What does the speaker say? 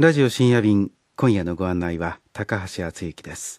ラジオ深夜便今夜のご案内は高橋敦之です。